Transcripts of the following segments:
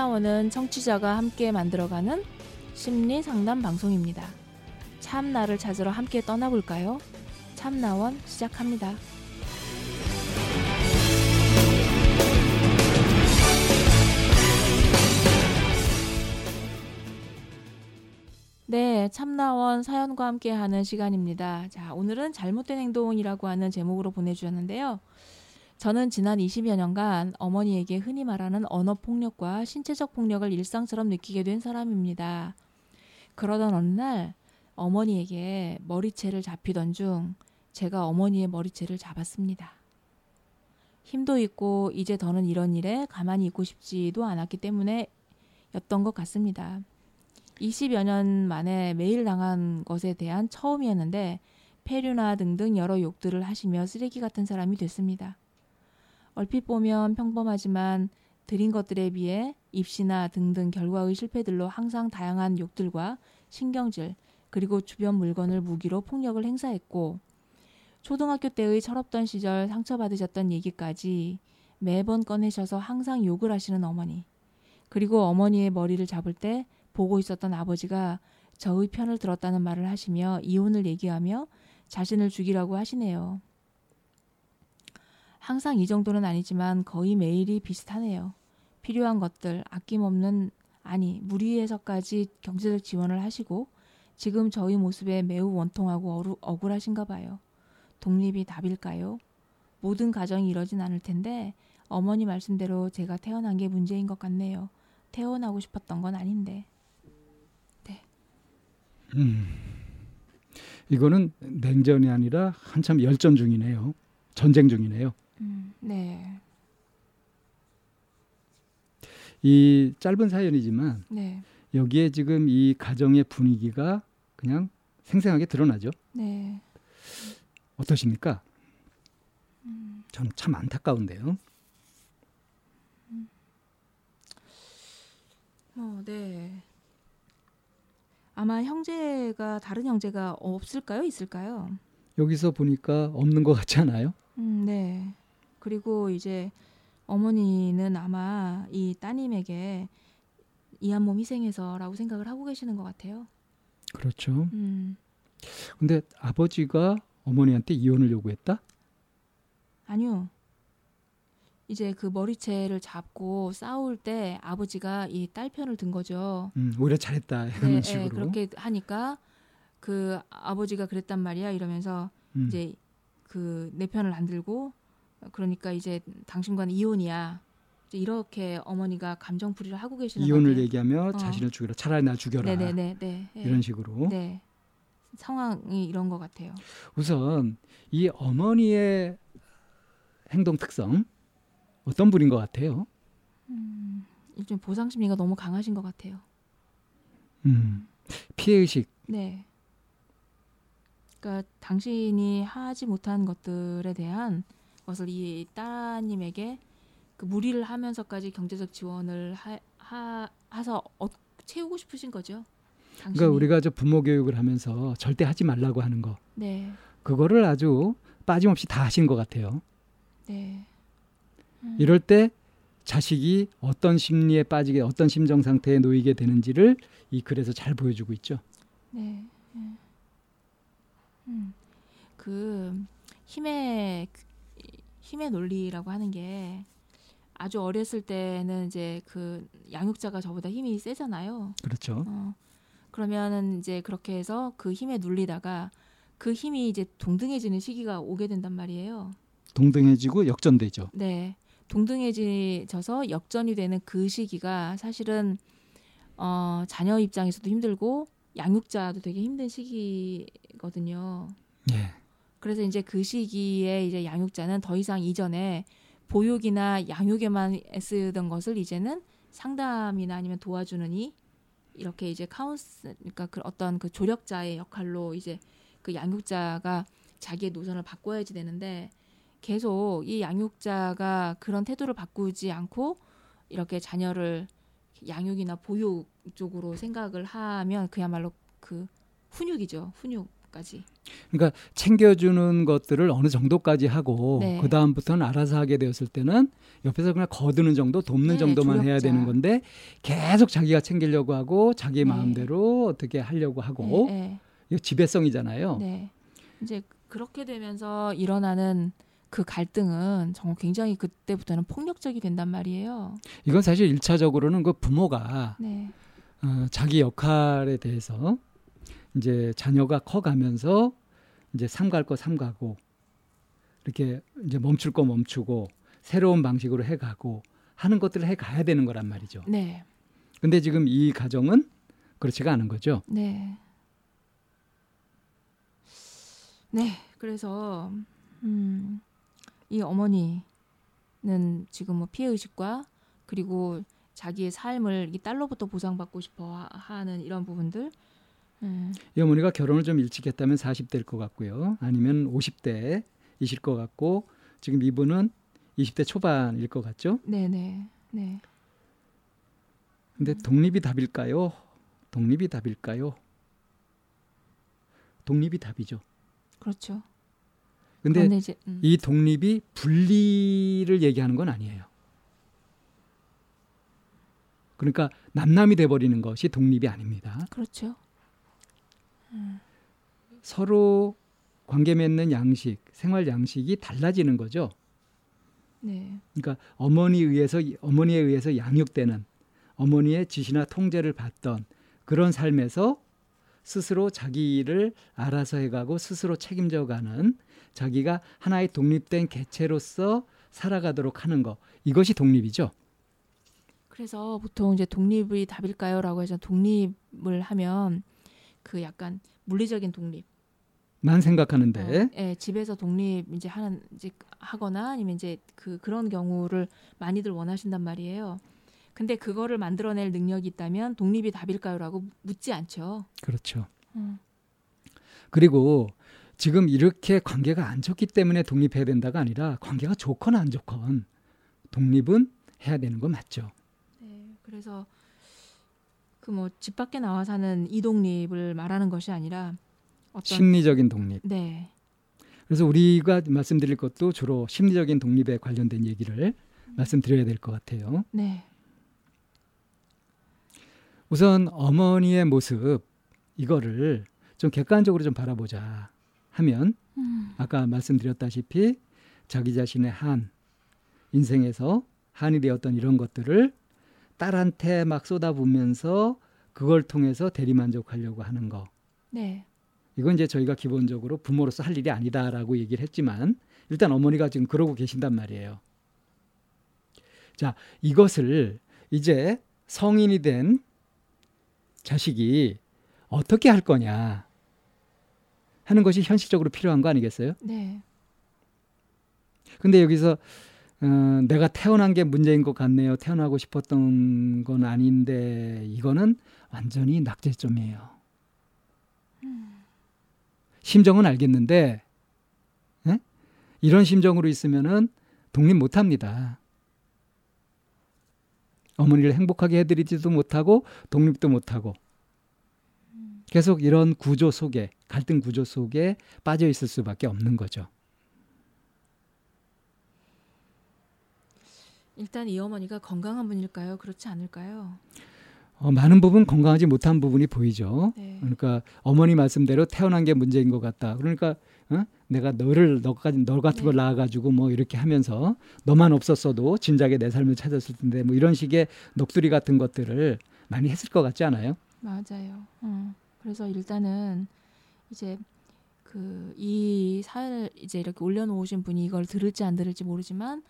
참나원은 청취자가 함께 만들어가는 심리 상담 방송입니다. 참나를 찾으러 함께 떠나볼까요? 참나원 시작합니다. 네, 참나원 사연과 함께하는 시간입니다. 자, 오늘은 잘못된 행동이라고 하는 제목으로 보내주셨는데요. 저는 지난 20여 년간 어머니에게 흔히 말하는 언어 폭력과 신체적 폭력을 일상처럼 느끼게 된 사람입니다. 그러던 어느 날 어머니에게 머리채를 잡히던 중 제가 어머니의 머리채를 잡았습니다. 힘도 있고 이제 더는 이런 일에 가만히 있고 싶지도 않았기 때문에 였던 것 같습니다. 20여 년 만에 매일 당한 것에 대한 처음이었는데 폐류나 등등 여러 욕들을 하시며 쓰레기 같은 사람이 됐습니다. 얼핏 보면 평범하지만 드린 것들에 비해 입시나 등등 결과의 실패들로 항상 다양한 욕들과 신경질 그리고 주변 물건을 무기로 폭력을 행사했고 초등학교 때의 철없던 시절 상처받으셨던 얘기까지 매번 꺼내셔서 항상 욕을 하시는 어머니 그리고 어머니의 머리를 잡을 때 보고 있었던 아버지가 저의 편을 들었다는 말을 하시며 이혼을 얘기하며 자신을 죽이라고 하시네요. 항상 이 정도는 아니지만 거의 매일이 비슷하네요. 필요한 것들 아낌없는 아니 무리해서까지 경제적 지원을 하시고 지금 저희 모습에 매우 원통하고 어루, 억울하신가 봐요. 독립이 답일까요? 모든 가정이 이러진 않을 텐데 어머니 말씀대로 제가 태어난 게 문제인 것 같네요. 태어나고 싶었던 건 아닌데. 네. 음. 이거는 냉전이 아니라 한참 열전 중이네요. 전쟁 중이네요. 음, 네. 이 짧은 사연이지만 네. 여기에 지금 이 가정의 분위기가 그냥 생생하게 드러나죠. 네. 어떠십니까? 음. 저는 참 안타까운데요. 어, 네. 아마 형제가 다른 형제가 없을까요? 있을까요? 여기서 보니까 없는 것 같지 않아요? 음, 네. 그리고 이제 어머니는 아마 이 따님에게 이 한 몸 희생해서라고 생각을 하고 계시는 것 같아요. 그렇죠. 음, 근데 아버지가 어머니한테 이혼을 요구했다? 아니요. 이제 그 머리채를 잡고 싸울 때 아버지가 이 딸 편을 든 거죠. 음, 오히려 잘했다 이런 네, 식으로. 네, 그렇게 하니까 그 아버지가 그랬단 말이야 이러면서 음, 이제 그 내 편을 안 들고 그러니까 이제 당신과는 이혼이야. 이렇게 어머니가 감정 풀이를 하고 계시는 이혼을 거예요. 얘기하며 어. 자신을 죽여라. 차라리 나 죽여라. 네네네 네. 네. 이런 식으로. 네. 상황이 이런 것 같아요. 우선 이 어머니의 행동 특성 어떤 분인 것 같아요? 음, 일종 보상 심리가 너무 강하신 것 같아요. 음, 피해 의식. 네. 그러니까 당신이 하지 못한 것들에 대한 것을 이 따님에게 그 무리를 하면서까지 경제적 지원을 하, 하, 하서 어, 채우고 싶으신 거죠. 당신이. 그러니까 우리가 저 부모 교육을 하면서 절대 하지 말라고 하는 거 네, 그거를 아주 빠짐없이 다 하신 것 같아요. 네. 음, 이럴 때 자식이 어떤 심리에 빠지게 어떤 심정 상태에 놓이게 되는지를 이 글에서 잘 보여주고 있죠. 네. 네. 음, 그 힘의 힘의 논리라고 하는 게 아주 어렸을 때는 이제 그 양육자가 저보다 힘이 세잖아요. 그렇죠. 어, 그러면은 이제 그렇게 해서 그 힘에 눌리다가 그 힘이 이제 동등해지는 시기가 오게 된단 말이에요. 동등해지고 역전되죠. 네. 동등해져서 역전이 되는 그 시기가 사실은 어, 자녀 입장에서도 힘들고 양육자도 되게 힘든 시기거든요. 예. 그래서 이제 그 시기에 이제 양육자는 더 이상 이전에 보육이나 양육에만 쓰던 것을 이제는 상담이나 아니면 도와주는 이 이렇게 이제 카운스 그러니까 그 어떤 그 조력자의 역할로 이제 그 양육자가 자기의 노선을 바꿔야지 되는데 계속 이 양육자가 그런 태도를 바꾸지 않고 이렇게 자녀를 양육이나 보육 쪽으로 생각을 하면 그야말로 그 훈육이죠. 훈육. 까지. 그러니까 챙겨주는 것들을 어느 정도까지 하고 네. 그 다음부터는 알아서 하게 되었을 때는 옆에서 그냥 거두는 정도, 돕는 네, 정도만 해야 조력자. 되는 건데 계속 자기가 챙기려고 하고 자기 네. 마음대로 어떻게 하려고 하고 네, 네. 이거 지배성이잖아요. 네. 이제 그렇게 되면서 일어나는 그 갈등은 정말 굉장히 그때부터는 폭력적이 된단 말이에요. 이건 사실 일차적으로는 그 부모가 네. 어, 자기 역할에 대해서 이제 자녀가 커가면서 이제 삼갈 거 삼가고 이렇게 이제 멈출 거 멈추고 새로운 방식으로 해가고 하는 것들을 해가야 되는 거란 말이죠. 네. 근데 지금 이 가정은 그렇지가 않은 거죠. 네. 네. 그래서 음, 이 어머니는 지금 뭐 피해 의식과 그리고 자기의 삶을 이 딸로부터 보상받고 싶어 하- 하는 이런 부분들. 음, 이 어머니가 결혼을 좀 일찍 했다면 40대일 것 같고요. 아니면 50대이실 것 같고 지금 이분은 20대 초반일 것 같죠. 네, 네. 네. 근데 독립이 답일까요? 독립이 답일까요? 독립이 답이죠. 그렇죠. 근데 이제 음, 이 독립이 분리를 얘기하는 건 아니에요. 그러니까 남남이 돼버리는 것이 독립이 아닙니다. 그렇죠. 서로 관계 맺는 양식, 생활 양식이 달라지는 거죠. 네. 그러니까 어머니에 의해서 어머니에 의해서 양육되는 어머니의 지시나 통제를 받던 그런 삶에서 스스로 자기 일을 알아서 해가고 스스로 책임져가는 자기가 하나의 독립된 개체로서 살아가도록 하는 것 이것이 독립이죠. 그래서 보통 이제 독립이 답일까요라고 해서 독립을 하면 그 약간 물리적인 독립. 만 생각하는데 어, 예, 집에서 독립 이제 하는 이제 하거나 아니면 이제 그 그런 경우를 많이들 원하신단 말이에요. 근데 그거를 만들어낼 능력이 있다면 독립이 답일까요라고 묻지 않죠. 그렇죠. 음. 그리고 지금 이렇게 관계가 안 좋기 때문에 독립해야 된다가 아니라 관계가 좋건 안 좋건 독립은 해야 되는 거 맞죠. 네, 그래서 그 뭐 집 밖에 나와 사는 이독립을 말하는 것이 아니라 어떤 심리적인 독립. 네, 그래서 우리가 말씀드릴 것도 주로 심리적인 독립에 관련된 얘기를 말씀드려야 될 것 같아요. 네, 우선 어머니의 모습 이거를 좀 객관적으로 좀 바라보자 하면 음, 아까 말씀드렸다시피 자기 자신의 한 인생에서 한이 되었던 이런 것들을 딸한테 막 쏟아부으면서 그걸 통해서 대리만족하려고 하는 거 네, 이건 이제 저희가 기본적으로 부모로서 할 일이 아니다라고 얘기를 했지만 일단 어머니가 지금 그러고 계신단 말이에요. 자, 이것을 이제 성인이 된 자식이 어떻게 할 거냐 하는 것이 현실적으로 필요한 거 아니겠어요? 네, 근데 여기서 어, 내가 태어난 게 문제인 것 같네요. 태어나고 싶었던 건 아닌데 이거는 완전히 낙제점이에요. 심정은 알겠는데 예? 이런 심정으로 있으면은 독립 못합니다. 어머니를 행복하게 해드리지도 못하고 독립도 못하고 계속 이런 구조 속에 갈등 구조 속에 빠져 있을 수밖에 없는 거죠. 일단 이 어머니가 건강한 분일까요? 그렇지 않을까요? 어, 많은 부분 건강하지 못한 부분이 보이죠. 네, 그러니까 어머니 말씀대로 태어난 게 문제인 것 같다. 그러니까 어? 내가 너를 너까지 너 같은 걸 네. 낳아가지고 뭐 이렇게 하면서 너만 없었어도 진작에 내 삶을 찾았을 텐데 뭐 이런 식의 녹두리 같은 것들을 많이 했을 것 같지 않아요? 맞아요. 음, 그래서 일단은 이제 그 이 사연을 이제 이렇게 올려놓으신 분이 이걸 들을지 안 들을지 모르지만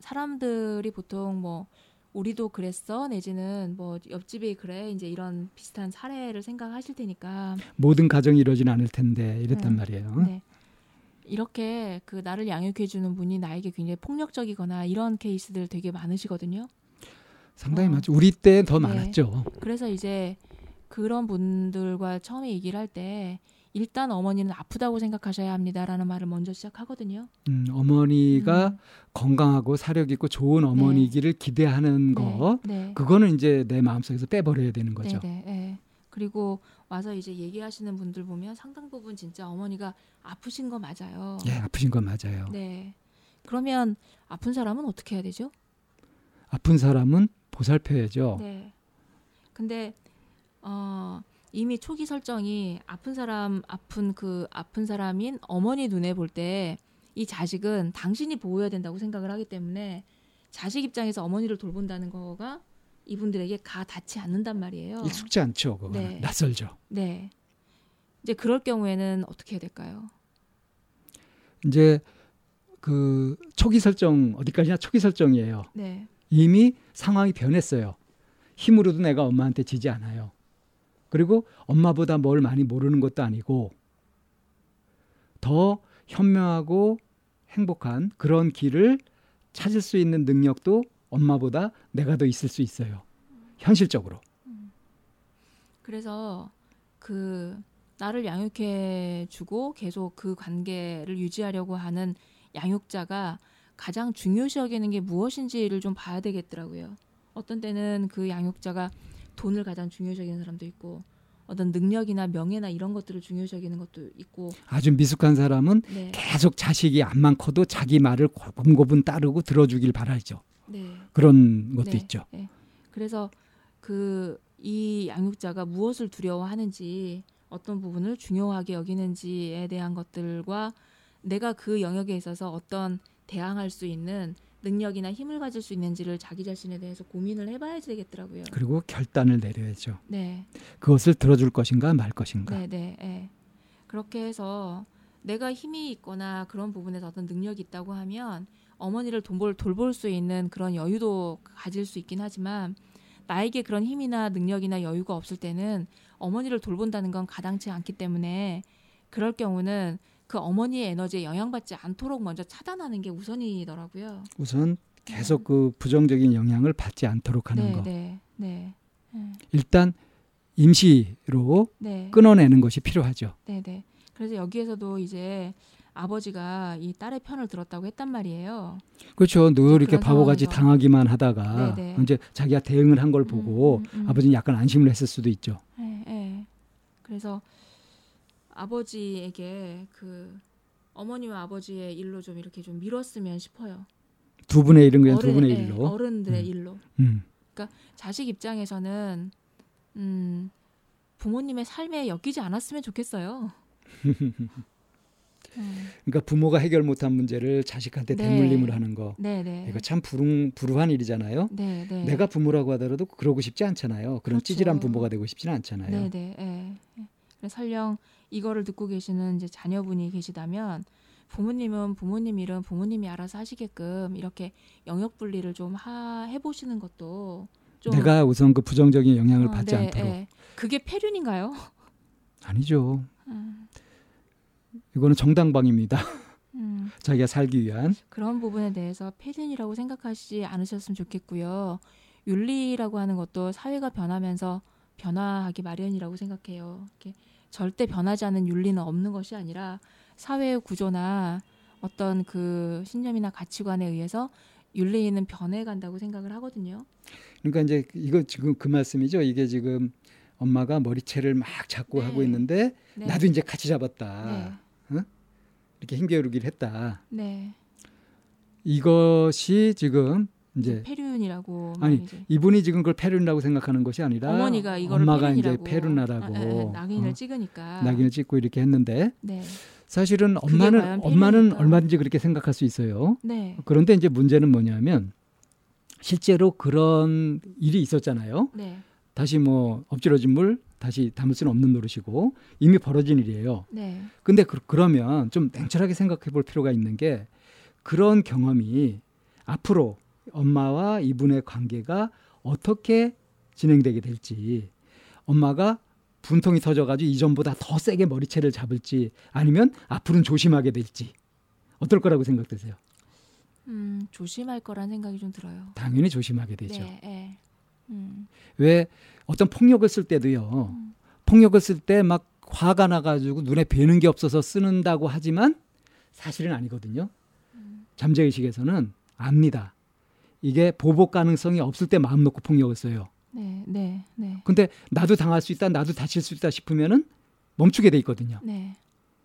사람들이 보통 뭐 우리도 그랬어 내지는 뭐 옆집이 그래 이제 이런 비슷한 사례를 생각하실 테니까 모든 가정이 이러진 않을 텐데 이랬단 네. 말이에요. 네. 이렇게 그 나를 양육해 주는 분이 나에게 굉장히 폭력적이거나 이런 케이스들 되게 많으시거든요. 상당히 어. 많죠. 우리 때더 네. 많았죠. 그래서 이제 그런 분들과 처음에 얘기를 할 때 일단 어머니는 아프다고 생각하셔야 합니다라는 말을 먼저 시작하거든요. 음, 어머니가 음. 건강하고 사력 있고 좋은 어머니기를 기대하는 거 네, 네. 그거는 이제 내 마음속에서 빼버려야 되는 거죠. 네, 네, 네. 그리고 와서 이제 얘기하시는 분들 보면 상당 부분 진짜 어머니가 아프신 거 맞아요. 예, 아프신 건 맞아요. 네. 그러면 아픈 사람은 어떻게 해야 되죠? 아픈 사람은 보살펴야죠. 네. 근데 어 이미 초기 설정이 아픈 사람 아픈 그 아픈 사람인 어머니 눈에 볼 때 이 자식은 당신이 보호해야 된다고 생각을 하기 때문에 자식 입장에서 어머니를 돌본다는 거가 이분들에게 가 닿지 않는단 말이에요. 익숙지 않죠. 그거 네. 낯설죠. 네. 이제 그럴 경우에는 어떻게 해야 될까요? 이제 그 초기 설정 어디까지나 초기 설정이에요. 네. 이미 상황이 변했어요. 힘으로도 내가 엄마한테 지지 않아요. 그리고 엄마보다 뭘 많이 모르는 것도 아니고 더 현명하고 행복한 그런 길을 찾을 수 있는 능력도 엄마보다 내가 더 있을 수 있어요. 현실적으로. 그래서 그 나를 양육해 주고 계속 그 관계를 유지하려고 하는 양육자가 가장 중요시 여기는 게 무엇인지를 좀 봐야 되겠더라고요. 어떤 때는 그 양육자가 돈을 가장 중요시 여기는 사람도 있고 어떤 능력이나 명예나 이런 것들을 중요시 여기는 것도 있고 아주 미숙한 사람은 네. 계속 자식이 안만 커도 자기 말을 고분고분 따르고 들어주길 바라죠. 네. 그런 것도 네, 있죠. 네. 그래서 그 이 양육자가 무엇을 두려워하는지 어떤 부분을 중요하게 여기는지에 대한 것들과 내가 그 영역에 있어서 어떤 대항할 수 있는 능력이나 힘을 가질 수 있는지를 자기 자신에 대해서 고민을 해봐야 되겠더라고요. 그리고 결단을 내려야죠. 네, 그것을 들어줄 것인가 말 것인가. 네, 네, 네. 그렇게 해서 내가 힘이 있거나 그런 부분에서 어떤 능력이 있다고 하면 어머니를 돌볼, 돌볼 수 있는 그런 여유도 가질 수 있긴 하지만 나에게 그런 힘이나 능력이나 여유가 없을 때는 어머니를 돌본다는 건 가당치 않기 때문에 그럴 경우는 그 어머니의 에너지에 영향받지 않도록 먼저 차단하는 게 우선이더라고요. 우선 계속 그 부정적인 영향을 받지 않도록 하는 네, 거. 네, 네, 네, 일단 임시로 네, 끊어내는 것이 필요하죠. 네, 네. 그래서 여기에서도 이제 아버지가 이 딸의 편을 들었다고 했단 말이에요. 그렇죠. 늘 이렇게 바보같이. 당하기만 하다가 네, 네. 이제 자기가 대응을 한 걸 보고 음, 음, 음. 아버지는 약간 안심을 했을 수도 있죠. 네, 네. 그래서 아버지에게 그 어머니와 아버지의 일로 좀 이렇게 좀 밀었으면 싶어요. 두 분의 일은 그냥 두 어른, 분의 예, 일로. 어른들의 음. 일로. 음. 자식 입장에서는 음, 부모님의 삶에 엮이지 않았으면 좋겠어요. 음, 그러니까 부모가 해결 못한 문제를 자식한테 네. 대물림을 하는 거. 네, 네. 이거 참 불운, 불우한 일이잖아요. 네, 네. 내가 부모라고 하더라도 그러고 싶지 않잖아요. 그런 그렇죠. 찌질한 부모가 되고 싶지는 않잖아요. 네, 네, 설령 이거를 듣고 계시는 이제 자녀분이 계시다면 부모님은 부모님 일은 부모님이 알아서 하시게끔 이렇게 영역 분리를 좀 하, 해보시는 것도 좀 내가 우선 그 부정적인 영향을 어, 받지 네, 않도록. 예. 그게 폐륜인가요? 아니죠. 음, 이거는 정당방입니다. 음. 자기가 살기 위한. 그런 부분에 대해서 폐륜이라고 생각하시지 않으셨으면 좋겠고요. 윤리라고 하는 것도 사회가 변하면서 변화하기 마련이라고 생각해요. 이렇게 절대 변하지 않는 윤리는 없는 것이 아니라 사회의 구조나 어떤 그 신념이나 가치관에 의해서 윤리는 변해간다고 생각을 하거든요. 그러니까 이제 이거 지금 그 말씀이죠. 이게 지금 엄마가 머리채를 막 잡고 네. 하고 있는데 네. 나도 이제 같이 잡았다. 네. 이렇게 힘겨루기를 했다. 네. 이것이 지금 이제 폐륜이라고 아니, 말이지. 이분이 지금 그걸 페륜이라고 생각하는 것이 아니라 어머니가 이거를 엄마가 폐륜이라고 이제 페륜하라고 아, 아, 아, 낙인을 어, 찍으니까 낙인을 찍고 이렇게 했는데 네. 사실은 엄마는 엄마는? 얼마든지 그렇게 생각할 수 있어요. 네. 그런데 이제 문제는 뭐냐면 실제로 그런 일이 있었잖아요. 네. 다시 뭐 엎질러진 물 다시 담을 수는 없는 노릇이고 이미 벌어진 일이에요. 네. 근데 그, 그러면 좀 냉철하게 생각해 볼 필요가 있는 게 그런 경험이 앞으로 엄마와 이분의 관계가 어떻게 진행되게 될지 엄마가 분통이 터져가지고 이전보다 더 세게 머리채를 잡을지 아니면 앞으로는 조심하게 될지 어떨 거라고 생각되세요? 음, 조심할 거란 생각이 좀 들어요. 당연히 조심하게 되죠. 네. 네. 음. 왜 어떤 폭력을 쓸 때도요. 음. 폭력을 쓸 때 막 화가 나가지고 눈에 뵈는 게 없어서 쓰는다고 하지만 사실은 아니거든요. 음. 잠재의식에서는 압니다. 이게 보복 가능성이 없을 때 마음 놓고 폭력을 써요. 네, 네, 네. 근데 나도 당할 수 있다, 나도 다칠 수 있다 싶으면은 멈추게 돼 있거든요. 네.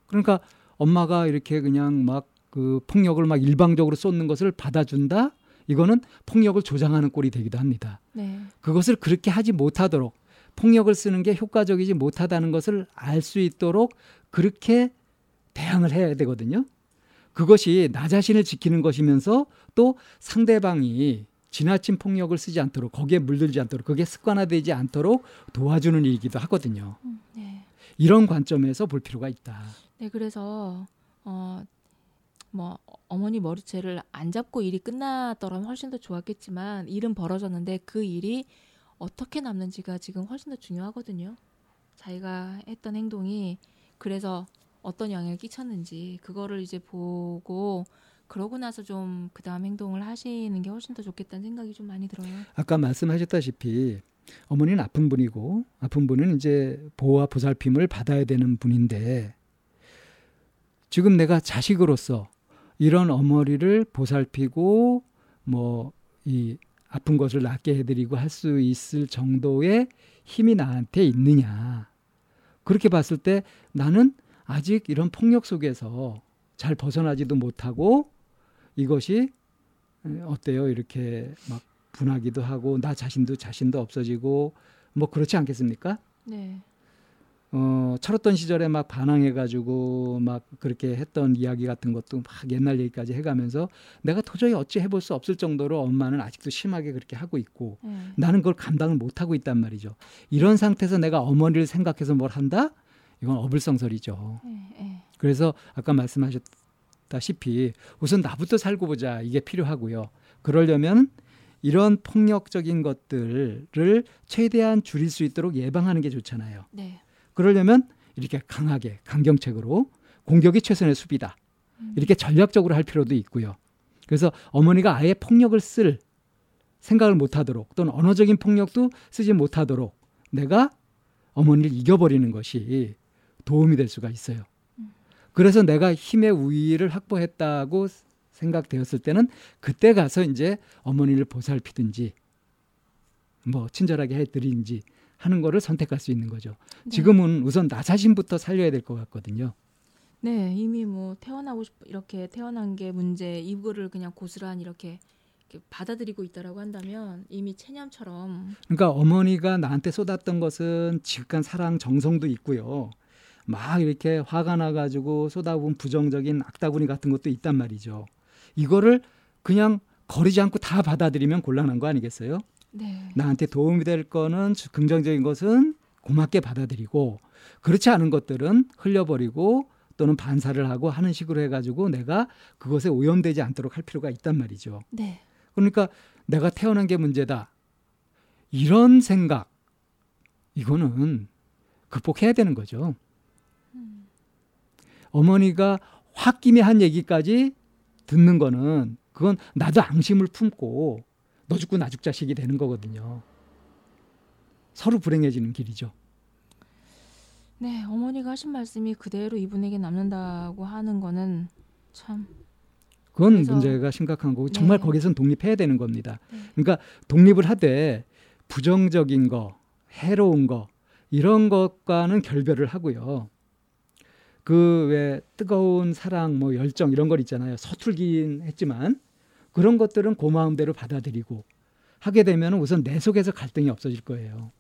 그러니까 엄마가 이렇게 그냥 막 그 폭력을 막 일방적으로 쏟는 것을 받아준다. 이거는 폭력을 조장하는 꼴이 되기도 합니다. 네. 그것을 그렇게 하지 못하도록 폭력을 쓰는 게 효과적이지 못하다는 것을 알 수 있도록 그렇게 대항을 해야 되거든요. 그것이 나 자신을 지키는 것이면서 또 상대방이 지나친 폭력을 쓰지 않도록 거기에 물들지 않도록 그게 습관화되지 않도록 도와주는 일이기도 하거든요. 음, 네. 이런 관점에서 볼 필요가 있다. 네, 그래서 어, 뭐 어머니 머리채를 안 잡고 일이 끝났더라면 훨씬 더 좋았겠지만 일은 벌어졌는데 그 일이 어떻게 남는지가 지금 훨씬 더 중요하거든요. 자기가 했던 행동이 그래서 어떤 영향을 끼쳤는지 그거를 이제 보고 그러고 나서 좀 그다음 행동을 하시는 게 훨씬 더 좋겠다는 생각이 좀 많이 들어요. 아까 말씀하셨다시피 어머니는 아픈 분이고 아픈 분은 이제 보호와 보살핌을 받아야 되는 분인데 지금 내가 자식으로서 이런 어머니를 보살피고 뭐 이 아픈 것을 낫게 해드리고 할 수 있을 정도의 힘이 나한테 있느냐 그렇게 봤을 때 나는 아직 이런 폭력 속에서 잘 벗어나지도 못하고 이것이 어때요 이렇게 막 분하기도 하고 나 자신도 자신도 없어지고 뭐 그렇지 않겠습니까? 네. 어, 철없던 시절에 막 반항해가지고 막 그렇게 했던 이야기 같은 것도 막 옛날 얘기까지 해가면서 내가 도저히 어찌 해볼 수 없을 정도로 엄마는 아직도 심하게 그렇게 하고 있고 네. 나는 그걸 감당을 못하고 있단 말이죠. 이런 상태에서 내가 어머니를 생각해서 뭘 한다? 이건 어불성설이죠. 네. 네. 그래서 아까 말씀하셨다시피 우선 나부터 살고 보자 이게 필요하고요. 그러려면 이런 폭력적인 것들을 최대한 줄일 수 있도록 예방하는 게 좋잖아요. 네. 그러려면 이렇게 강하게 강경책으로 공격이 최선의 수비다. 음. 이렇게 전략적으로 할 필요도 있고요. 그래서 어머니가 아예 폭력을 쓸 생각을 못하도록 또는 언어적인 폭력도 쓰지 못하도록 내가 어머니를 이겨버리는 것이 도움이 될 수가 있어요. 그래서 내가 힘의 우위를 확보했다고 생각되었을 때는 그때 가서 이제 어머니를 보살피든지 뭐 친절하게 해드리는지 하는 거를 선택할 수 있는 거죠. 네. 지금은 우선 나 자신부터 살려야 될 것 같거든요. 네, 이미 뭐 태어나고 싶 이렇게 태어난 게 문제 이거를 그냥 고스란히 이렇게, 이렇게 받아들이고 있다라고 한다면 이미 체념처럼 그러니까 어머니가 나한테 쏟았던 것은 지극한 사랑 정성도 있고요. 막 이렇게 화가 나가지고 쏟아부은 부정적인 악다구니 같은 것도 있단 말이죠. 이거를 그냥 거리지 않고 다 받아들이면 곤란한 거 아니겠어요? 네. 나한테 도움이 될 거는 긍정적인 것은 고맙게 받아들이고 그렇지 않은 것들은 흘려버리고 또는 반사를 하고 하는 식으로 해가지고 내가 그것에 오염되지 않도록 할 필요가 있단 말이죠. 네. 그러니까 내가 태어난 게 문제다. 이런 생각, 이거는 극복해야 되는 거죠. 음. 어머니가 홧김에 한 얘기까지 듣는 거는 그건 나도 앙심을 품고 너 죽고 나 죽 자식이 되는 거거든요. 서로 불행해지는 길이죠. 네, 어머니가 하신 말씀이 그대로 이분에게 남는다고 하는 거는 참 그건 그래서- 문제가 심각한 거고 정말 네. 거기선 독립해야 되는 겁니다. 네. 그러니까 독립을 하되 부정적인 거, 해로운 거 이런 것과는 결별을 하고요. 그 왜 뜨거운 사랑, 뭐 열정 이런 걸 있잖아요. 서툴긴 했지만 그런 것들은 고마움대로 받아들이고 하게 되면 우선 내 속에서 갈등이 없어질 거예요.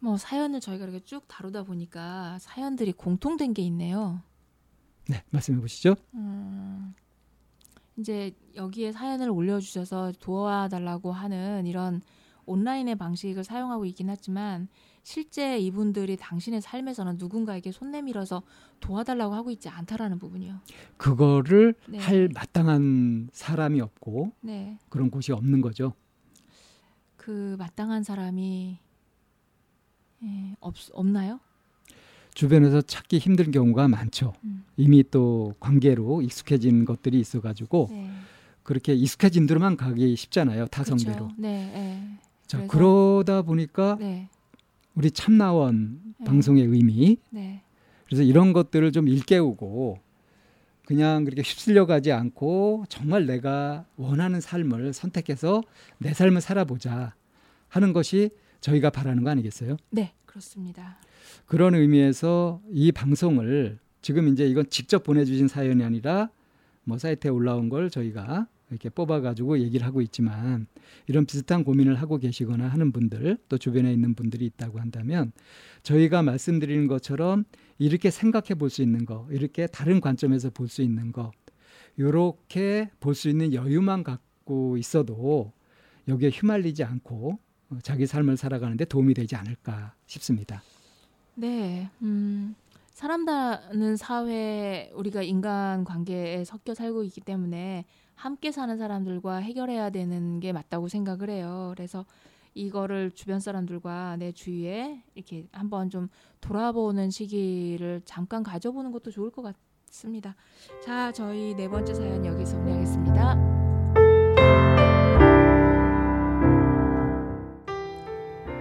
뭐 사연을 저희가 이렇게 쭉 다루다 보니까 사연들이 공통된 게 있네요. 네, 말씀해 보시죠. 음, 이제 여기에 사연을 올려주셔서 도와달라고 하는 이런 온라인의 방식을 사용하고 있긴 하지만 실제 이분들이 당신의 삶에서는 누군가에게 손 내밀어서 도와달라고 하고 있지 않다라는 부분이요. 그거를 네. 할 마땅한 사람이 없고 네, 그런 곳이 없는 거죠. 그 마땅한 사람이 예, 없 없나요? 주변에서 찾기 힘든 경우가 많죠. 음. 이미 또 관계로 익숙해진 것들이 있어가지고 네, 그렇게 익숙해진 대로만 가기 쉽잖아요. 타성대로. 네, 네, 자, 그래서- 그러다 보니까 네, 우리 참나원 네. 방송의 의미 네, 그래서 이런 것들을 좀 일깨우고 그냥 그렇게 휩쓸려 가지 않고 정말 내가 원하는 삶을 선택해서 내 삶을 살아보자 하는 것이 저희가 바라는 거 아니겠어요? 네, 그렇습니다. 그런 의미에서 이 방송을 지금 이제 이건 직접 보내주신 사연이 아니라 뭐 사이트에 올라온 걸 저희가 이렇게 뽑아가지고 얘기를 하고 있지만 이런 비슷한 고민을 하고 계시거나 하는 분들 또 주변에 있는 분들이 있다고 한다면 저희가 말씀드리는 것처럼 이렇게 생각해 볼 수 있는 거 이렇게 다른 관점에서 볼 수 있는 거 이렇게 볼 수 있는 여유만 갖고 있어도 여기에 휘말리지 않고 자기 삶을 살아가는데 도움이 되지 않을까 싶습니다. 네, 음, 사람다는 사회 우리가 인간 관계에 섞여 살고 있기 때문에 함께 사는 사람들과 해결해야 되는 게 맞다고 생각을 해요. 그래서 이거를 주변 사람들과 내 주위에 이렇게 한번 좀 돌아보는 시기를 잠깐 가져보는 것도 좋을 것 같습니다. 자, 저희 네 번째 사연 여기서 마하겠습니다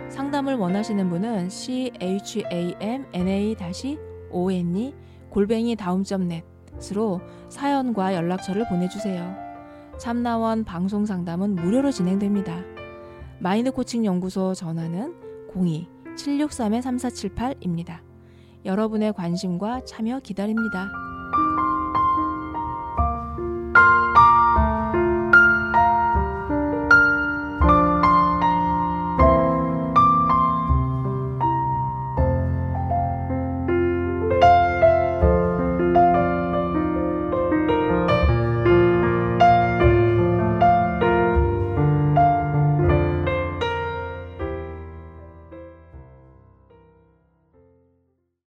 상담을 원하시는 분은 c h a m n a o n e 골뱅이 다음점 넷으로 사연과 연락처를 보내주세요. 참나원 방송 상담은 무료로 진행됩니다. 마인드 코칭 연구소 전화는 02-763-3478입니다. 여러분의 관심과 참여 기다립니다.